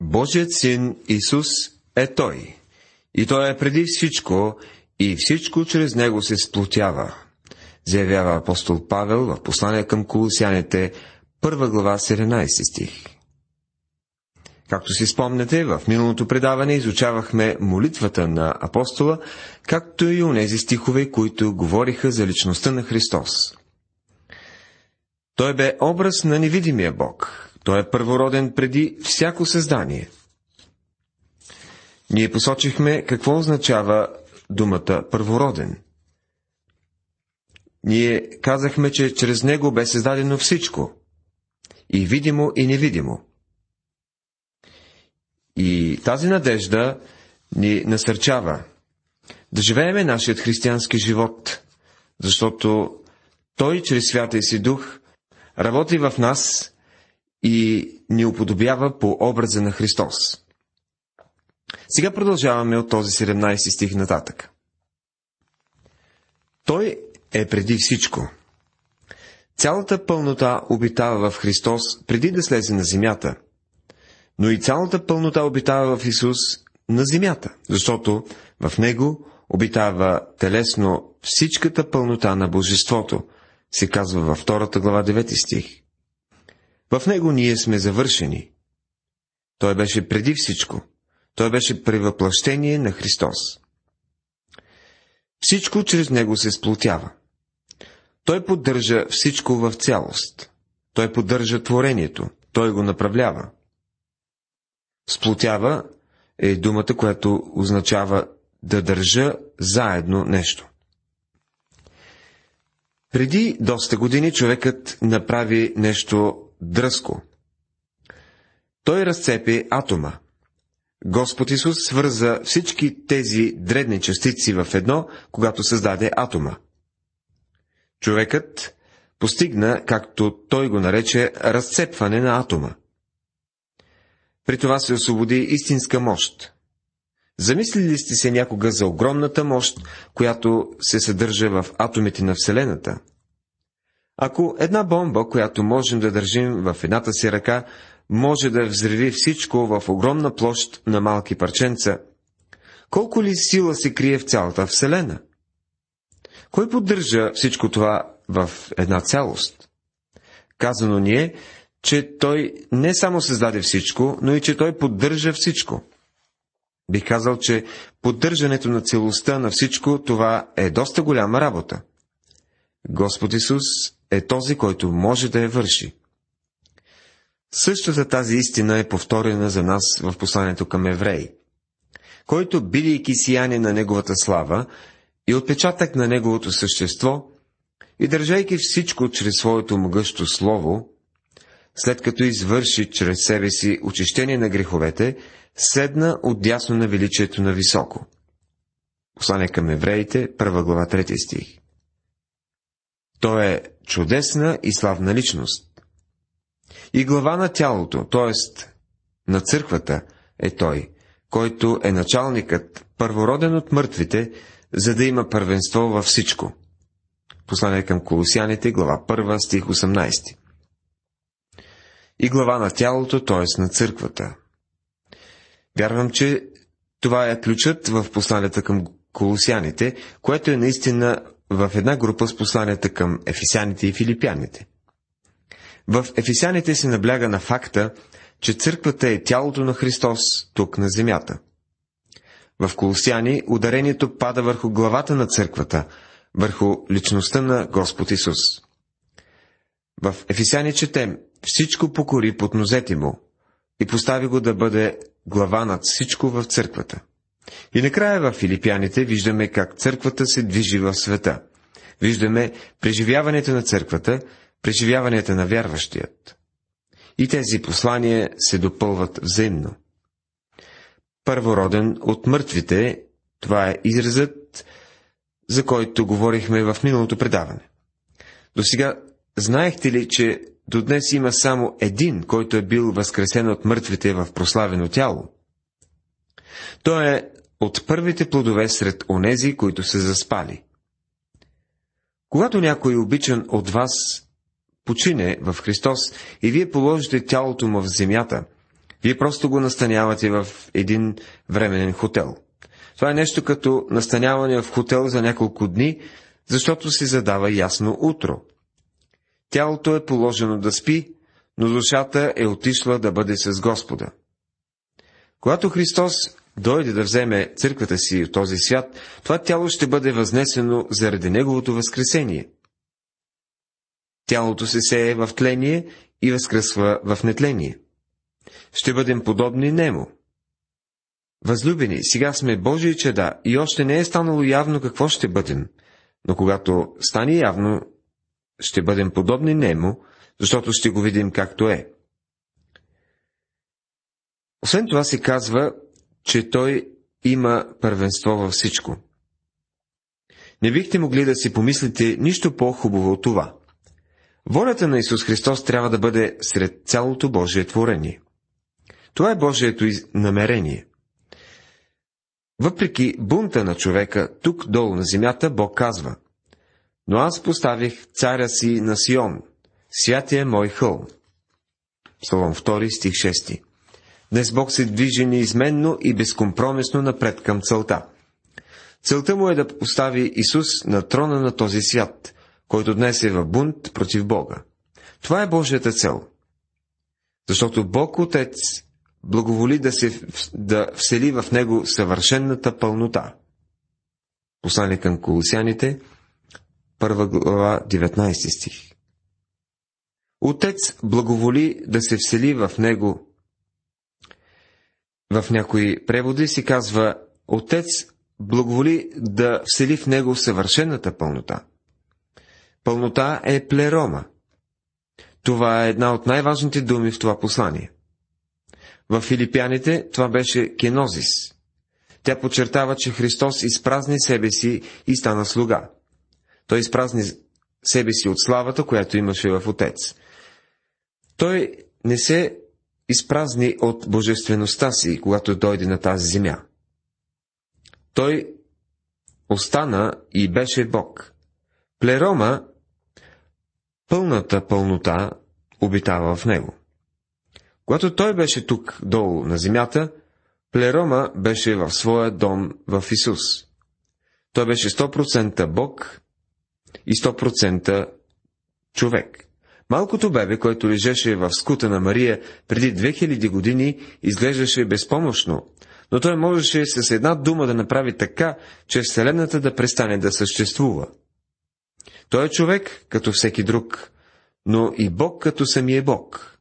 Божият син Исус е Той. И Той е преди всичко, и всичко чрез Него се сплотява, заявява апостол Павел в послание към колосяните, първа глава, 17 стих. Както си спомняте, в миналото предаване изучавахме молитвата на апостола, както и онези стихове, които говориха за личността на Христос. Той бе образ на невидимия Бог, той е първороден преди всяко създание. Ние посочихме какво означава думата първороден. Ние казахме, че чрез него бе създадено всичко. И видимо, и невидимо. И тази надежда ни насърчава да живееме нашият християнски живот, защото Той чрез Святия си Дух работи в нас и ни уподобява по образа на Христос. Сега продължаваме от този 17 стих нататък. Той е преди всичко. Цялата пълнота обитава в Христос преди да слезе на земята, но и цялата пълнота обитава в Исус на земята, защото в Него обитава телесно всичката пълнота на Божеството, се казва във втората глава 9 стих. В него ние сме завършени. Той беше преди всичко. Той беше превъплъщение на Христос. Всичко чрез него се сплотява. Той поддържа всичко в цялост. Той поддържа творението. Той го направлява. Сплотява е думата, която означава да държа заедно нещо. Преди доста години човекът направи нещо дръско. Той разцепи атома. Господ Исус свърза всички тези дребни частици в едно, когато създаде атома. Човекът постигна, както той го нарече, разцепване на атома. При това се освободи истинска мощ. Замислили сте се някога за огромната мощ, която се съдържа в атомите на Вселената – ако една бомба, която можем да държим в едната си ръка, може да взриви всичко в огромна площ на малки парченца, колко ли сила се крие в цялата Вселена? Кой поддържа всичко това в една цялост? Казано ни е, че той не само създаде всичко, но и че той поддържа всичко. Бих казал, че поддържането на целостта на всичко това е доста голяма работа. Господ Исус е този, който може да я върши. Същата тази истина е повторена за нас в посланието към евреи, който, бидейки сияние на Неговата слава и отпечатък на Неговото същество, и държайки всичко чрез своето могъщо слово, след като извърши чрез себе си очищение на греховете, седна отдясно на величието на високо. Послание към евреите, първа глава, трети стих. Той е чудесна и славна личност. И глава на тялото, т.е. на църквата, е той, който е началникът, първороден от мъртвите, за да има първенство във всичко. Послание към Колосяните, глава 1, стих 18. И глава на тялото, т.е. на църквата. Вярвам, че това е ключът в посланията към Колосяните, което е наистина в една група с посланията към ефисяните и филипяните. В ефисяните се набляга на факта, че църквата е тялото на Христос тук на земята. В Колосяни ударението пада върху главата на църквата, върху личността на Господ Исус. В Ефисяни четем всичко покори под нозете му и постави го да бъде глава над всичко в църквата. И накрая в Филипяните виждаме как църквата се движи в света. Виждаме преживяването на църквата, преживяването на вярващият. И тези послания се допълват взаимно. Първороден от мъртвите, това е изразът, за който говорихме в миналото предаване. До сега знаехте ли, че до днес има само един, който е бил възкресен от мъртвите в прославено тяло? Той е от първите плодове сред онези, които са заспали. Когато някой обичан от вас почине в Христос и вие положите тялото му в земята, Вие просто го настанявате в един временен хотел. Това е нещо като настаняване в хотел за няколко дни, защото се задава ясно утро. Тялото е положено да спи, но душата е отишла да бъде с Господа. Когато Христос дойде да вземе църквата си от този свят, това тяло ще бъде възнесено заради Неговото възкресение. Тялото се сее в тление и възкръсва в нетление. Ще бъдем подобни Немо. Възлюбени, сега сме Божии чеда и още не е станало явно какво ще бъдем, но когато стане явно, ще бъдем подобни Немо, защото ще го видим както е. Освен това се казва, че той има първенство във всичко. Не бихте могли да си помислите нищо по-хубаво от това. Волята на Исус Христос трябва да бъде сред цялото Божие творение. Това е Божието намерение. Въпреки бунта на човека, тук долу на земята, Бог казва Но аз поставих царя си на Сион, святия мой хълм. Псалом 2, стих 6. Днес Бог се движи неизменно и безкомпромисно напред към целта. Целта му е да постави Исус на трона на този свят, който днес е в бунт против Бога. Това е Божията цел. Защото Бог Отец благоволи да, се, да всели в него съвършенната пълнота. Послание към Колосяните, първа глава, 19 стих. Отец благоволи да се всели в него. В някои преводи си казва Отец благоволи да всели в него съвършената пълнота. Пълнота е плерома. Това е една от най-важните думи в това послание. В Филипяните това беше кенозис. Тя подчертава, че Христос изпразни себе си и стана слуга. Той изпразни себе си от славата, която имаше в Отец. Той не се изпразни от божествеността си, когато дойде на тази земя. Той остана и беше Бог. Плерома, пълната пълнота, обитава в него. Когато той беше тук долу на земята, Плерома беше в своя дом в Исус. Той беше 100% Бог и 100% човек. Малкото бебе, който лежеше в скута на Мария преди 2000 години, изглеждаше безпомощно, но той можеше с една дума да направи така, че Вселената да престане да съществува. Той е човек, като всеки друг, но и Бог, като самия Бог.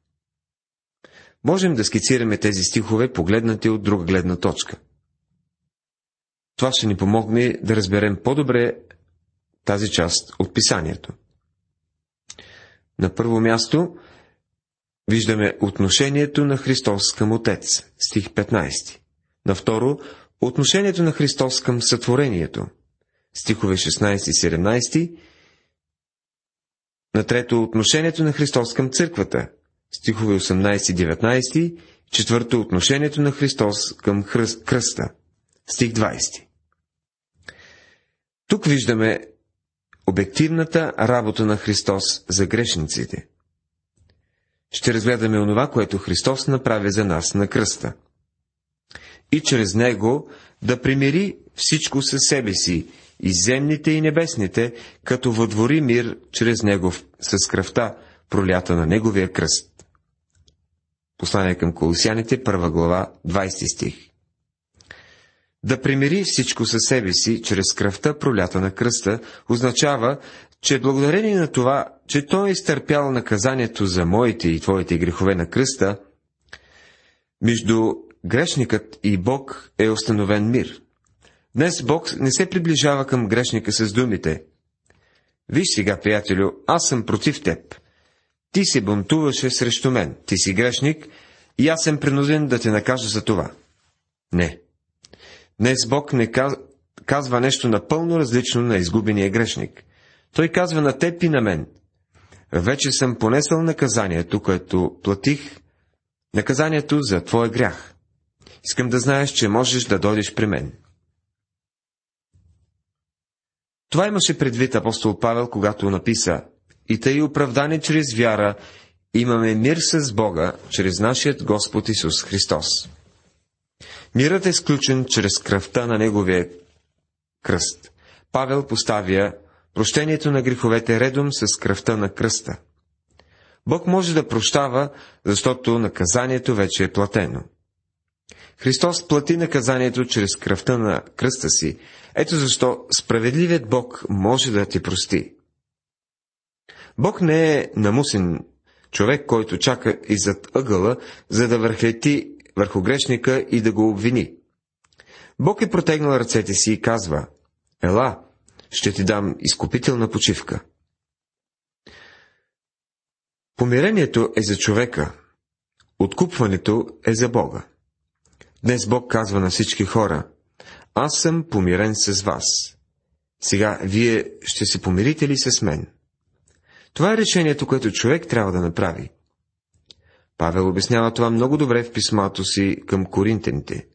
Можем да скицираме тези стихове, погледнати от друга гледна точка. Това ще ни помогне да разберем по-добре тази част от писанието. На първо място виждаме отношението на Христос към Отец, стих 15. На второ, отношението на Христос към сътворението, стихове 16 и 17. На трето, отношението на Христос към църквата, стихове 18-19, четвърто отношението на Христос към кръста, стих 20. Тук виждаме обективната работа на Христос за грешниците. Ще разгледаме онова, което Христос направи за нас на кръста. И чрез Него да примири всичко със себе си, и земните и небесните, като въдвори мир чрез Него с кръвта, пролята на Неговия кръст. Послание към Колосяните, първа глава, 20 стих. Да примири всичко със себе си, чрез кръвта, пролята на кръста, означава, че благодарение на това, че Той е изтърпял наказанието за моите и твоите грехове на кръста, между грешникът и Бог е установен мир. Днес Бог не се приближава към грешника с думите. Виж сега, приятелю, аз съм против теб. Ти се бунтуваше срещу мен, ти си грешник и аз съм принуден да те накажа за това. Не. Днес Бог не казва нещо напълно различно на изгубения грешник. Той казва на теб и на мен. Вече съм понесъл наказанието, което платих, наказанието за твоя грях. Искам да знаеш, че можеш да дойдеш при мен. Това имаше предвид апостол Павел, когато написа и тъй оправдани чрез вяра, имаме мир с Бога чрез нашият Господ Исус Христос. Мирът е сключен чрез кръвта на Неговия кръст. Павел поставя прощението на греховете редом с кръвта на кръста. Бог може да прощава, защото наказанието вече е платено. Христос плати наказанието чрез кръвта на кръста си. Ето защо справедливият Бог може да ти прости. Бог не е намусен човек, който чака и зад ъгъла, за да върхлети върху грешника и да го обвини. Бог е протегнал ръцете си и казва, Ела, ще ти дам изкупителна почивка. Помирението е за човека, откупването е за Бога. Днес Бог казва на всички хора, аз съм помирен с вас. Сега вие ще се помирите ли с мен? Това е решението, което човек трябва да направи. Павел обяснява това много добре в писмото си към коринтените.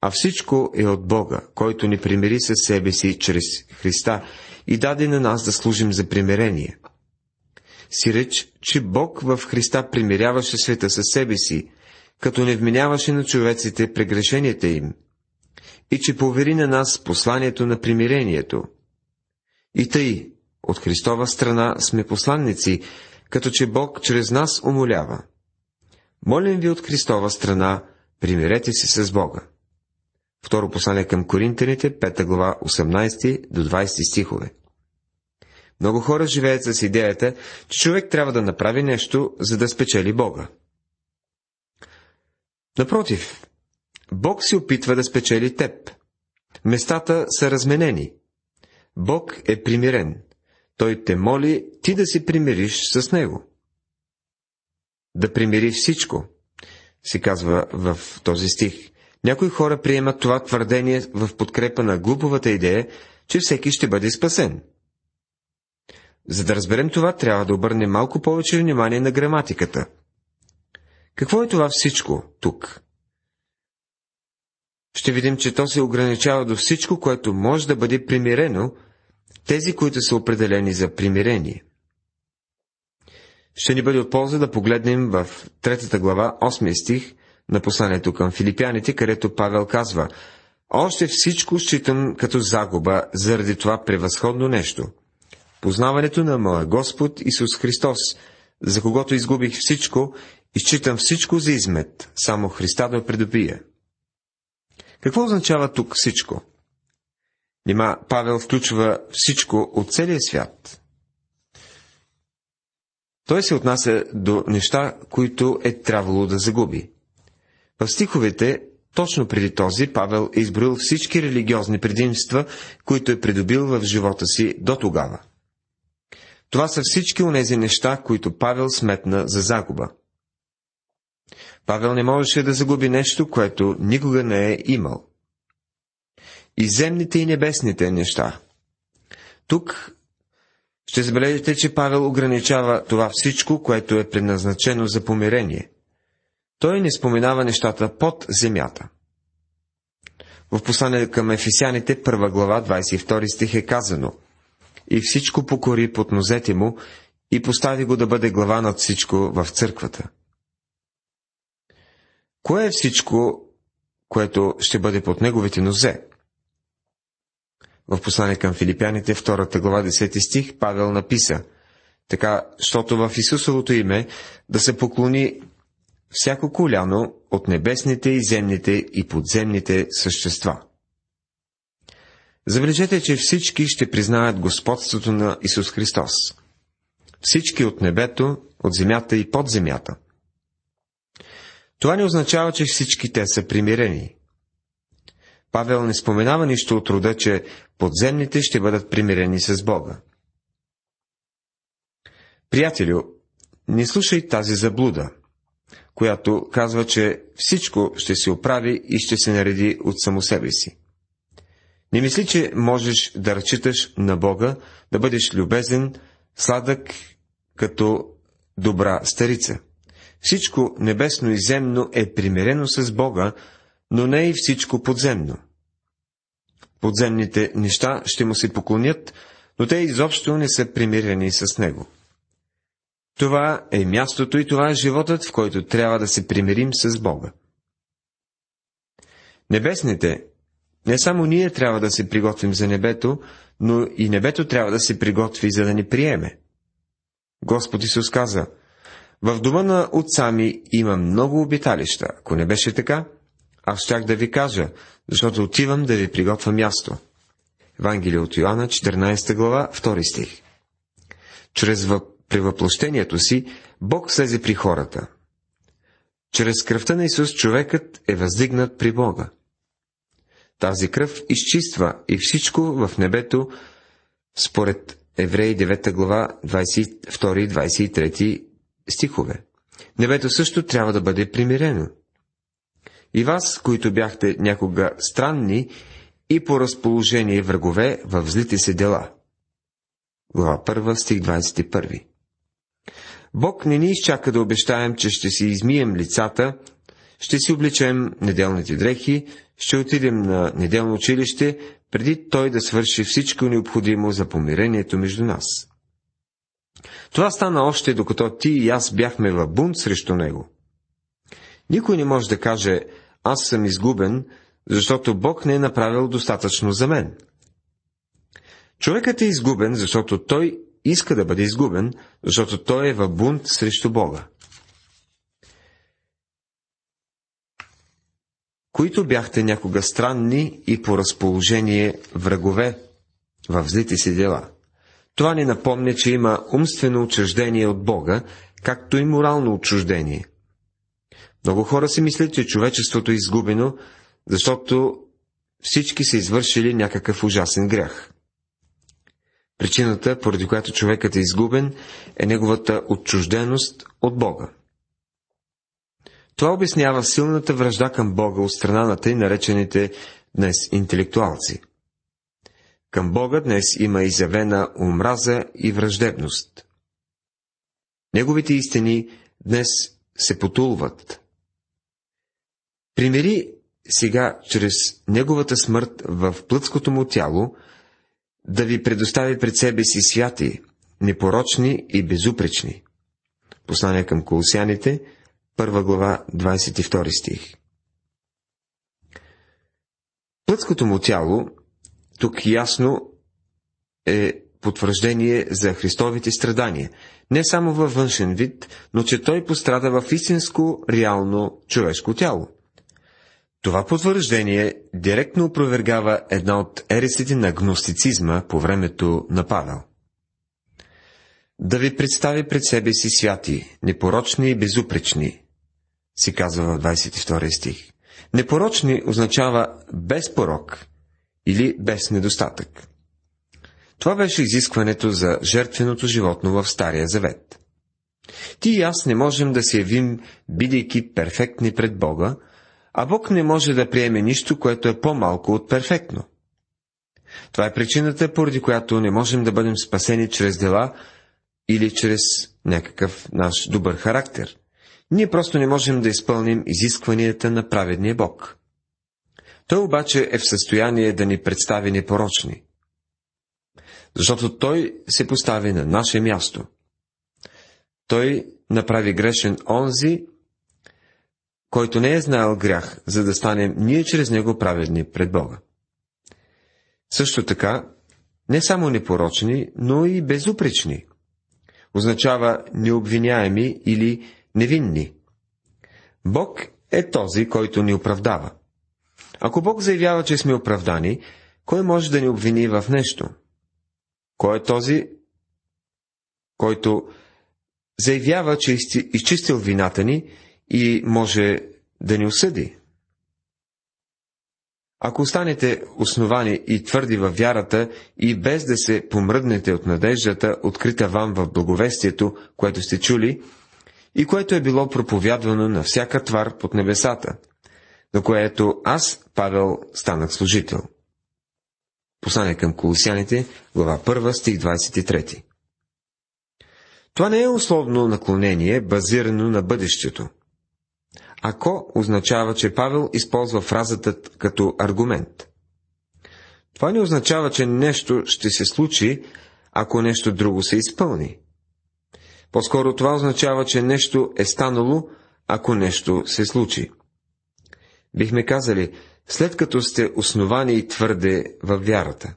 А всичко е от Бога, който ни примири със себе си чрез Христа и даде на нас да служим за примирение. Си реч, че Бог в Христа примиряваше света със себе си, като не вменяваше на човеците прегрешенията им, и че повери на нас посланието на примирението. И тъй, от Христова страна сме посланници, като че Бог чрез нас умолява. Молим ви от Христова страна, примирете се с Бога. Второ послание към Коринтените, 5 глава, 18 до 20 стихове. Много хора живеят с идеята, че човек трябва да направи нещо, за да спечели Бога. Напротив, Бог се опитва да спечели теб. Местата са разменени. Бог е примирен. Той те моли ти да се примириш с Него. Да примири всичко, се казва в този стих. Някои хора приемат това твърдение в подкрепа на глуповата идея, че всеки ще бъде спасен. За да разберем това, трябва да обърнем малко повече внимание на граматиката. Какво е това всичко тук? Ще видим, че то се ограничава до всичко, което може да бъде примирено, тези, които са определени за примирение. Ще ни бъде от полза да погледнем в третата глава, 8 стих на посланието към филипяните, където Павел казва Още всичко считам като загуба заради това превъзходно нещо. Познаването на моя Господ Исус Христос, за когото изгубих всичко, изчитам всичко за измет, само Христа да придобия. Какво означава тук всичко? Нима Павел включва всичко от целия свят. Той се отнася до неща, които е трябвало да загуби. В стиховете, точно преди този, Павел е изброил всички религиозни предимства, които е придобил в живота си до тогава. Това са всички онези неща, които Павел сметна за загуба. Павел не можеше да загуби нещо, което никога не е имал. И земните и небесните неща. Тук ще забележите, че Павел ограничава това всичко, което е предназначено за помирение. Той не споменава нещата под земята. В послание към Ефисяните, първа глава, 22 стих е казано И всичко покори под нозете му и постави го да бъде глава над всичко в църквата. Кое е всичко, което ще бъде под неговите нозе? В послание към филипяните, втората глава, 10 стих, Павел написа, така, щото в Исусовото име да се поклони всяко коляно от небесните и земните и подземните същества. Забележете, че всички ще признаят господството на Исус Христос. Всички от небето, от земята и под земята. Това не означава, че всички те са примирени. Павел не споменава нищо от рода, че подземните ще бъдат примирени с Бога. Приятелю, не слушай тази заблуда – която казва, че всичко ще се оправи и ще се нареди от само себе си. Не мисли, че можеш да разчиташ на Бога, да бъдеш любезен, сладък, като добра старица. Всичко небесно и земно е примирено с Бога, но не и всичко подземно. Подземните неща ще му се поклонят, но те изобщо не са примирени с Него. Това е мястото и това е животът, в който трябва да се примирим с Бога. Небесните, не само ние трябва да се приготвим за небето, но и небето трябва да се приготви, за да ни приеме. Господ Исус каза, в дома на отца ми има много обиталища. Ако не беше така, аз щях да ви кажа, защото отивам да ви приготвя място. Евангелие от Йоанна, 14 глава, 2 стих. Чрез превъплощението си, Бог слезе при хората. Чрез кръвта на Исус човекът е въздигнат при Бога. Тази кръв изчиства и всичко в небето, според Евреи 9 глава 22 и 23 стихове. Небето също трябва да бъде примирено. И вас, които бяхте някога странни и по разположение врагове в злите си дела. Глава 1, стих 21. Бог не ни изчака да обещаем, че ще си измием лицата, ще си облечем неделните дрехи, ще отидем на неделно училище, преди Той да свърши всичко необходимо за помирението между нас. Това стана още докато ти и аз бяхме в бунт срещу Него. Никой не може да каже, аз съм изгубен, защото Бог не е направил достатъчно за мен. Човекът е изгубен, защото той иска да бъде изгубен, защото той е в бунт срещу Бога. които бяхте някога странни и по разположение врагове в злите си дела. Това ни напомня, че има умствено учреждение от Бога, както и морално отчуждение. Много хора си мислят, че човечеството е изгубено, защото всички са извършили някакъв ужасен грях. Причината, поради която човекът е изгубен, е неговата отчужденост от Бога. Това обяснява силната връжда към Бога от страна на тъй наречените днес интелектуалци. Към Бога днес има изявена омраза и враждебност. Неговите истини днес се потулват. Примери сега чрез неговата смърт в плътското му тяло да ви предостави пред себе си святи, непорочни и безупречни. Послание към колосяните, първа глава, 22 стих. Плътското му тяло тук ясно е потвърждение за Христовите страдания, не само във външен вид, но че той пострада в истинско, реално човешко тяло. Това потвърждение директно опровергава една от ересите на гностицизма по времето на Павел. Да ви представи пред себе си святи, непорочни и безупречни, си казва в 22 стих. Непорочни означава без порок или без недостатък. Това беше изискването за жертвеното животно в Стария Завет. Ти и аз не можем да се явим, бидейки перфектни пред Бога, а Бог не може да приеме нищо, което е по-малко от перфектно. Това е причината, поради която не можем да бъдем спасени чрез дела или чрез някакъв наш добър характер. Ние просто не можем да изпълним изискванията на праведния Бог. Той обаче е в състояние да ни представи непорочни. Защото Той се постави на наше място. Той направи грешен онзи, който не е знаел грях, за да станем ние чрез него праведни пред Бога. Също така, не само непорочни, но и безупречни. Означава необвиняеми или невинни. Бог е този, който ни оправдава. Ако Бог заявява, че сме оправдани, кой може да ни обвини в нещо? Кой е този, който заявява, че е изчистил вината ни и може да ни осъди? Ако останете основани и твърди във вярата и без да се помръднете от надеждата, открита вам в благовестието, което сте чули, и което е било проповядвано на всяка твар под небесата, на което аз, Павел, станах служител. Послание към колосяните, глава 1, стих 23. Това не е условно наклонение, базирано на бъдещето. Ако означава, че Павел използва фразата като аргумент. Това не означава, че нещо ще се случи, ако нещо друго се изпълни. По-скоро това означава, че нещо е станало, ако нещо се случи. Бихме казали, след като сте основани и твърде във вярата.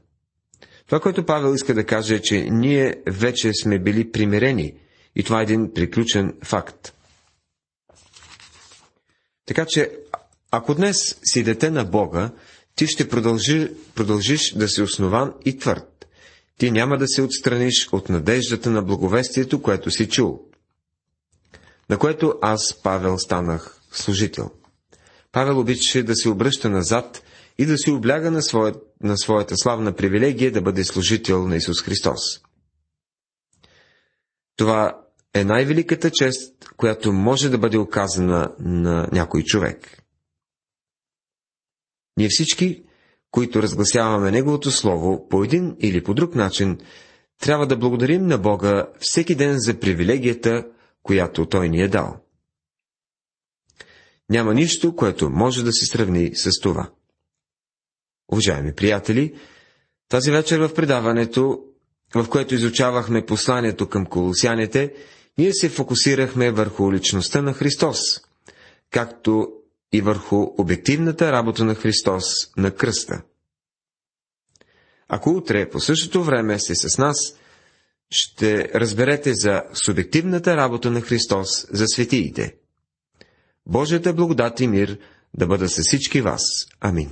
Това, което Павел иска да каже е, че ние вече сме били примирени и това е един приключен факт. Така че, ако днес си дете на Бога, ти ще продължи, продължиш да си основан и твърд. Ти няма да се отстраниш от надеждата на благовестието, което си чул. На което аз, Павел, станах служител. Павел обичаше да се обръща назад и да се обляга на, своя, на своята славна привилегия да бъде служител на Исус Христос. Това е най-великата чест, която може да бъде оказана на някой човек. Ние всички, които разгласяваме Неговото Слово по един или по друг начин, трябва да благодарим на Бога всеки ден за привилегията, която Той ни е дал. Няма нищо, което може да се сравни с това. Уважаеми приятели, тази вечер в предаването, в което изучавахме посланието към колосяните, ние се фокусирахме върху личността на Христос, както и върху обективната работа на Христос на кръста. Ако утре по същото време сте с нас, ще разберете за субективната работа на Христос за светиите. Божията благодат и мир да бъда с всички вас. Амин.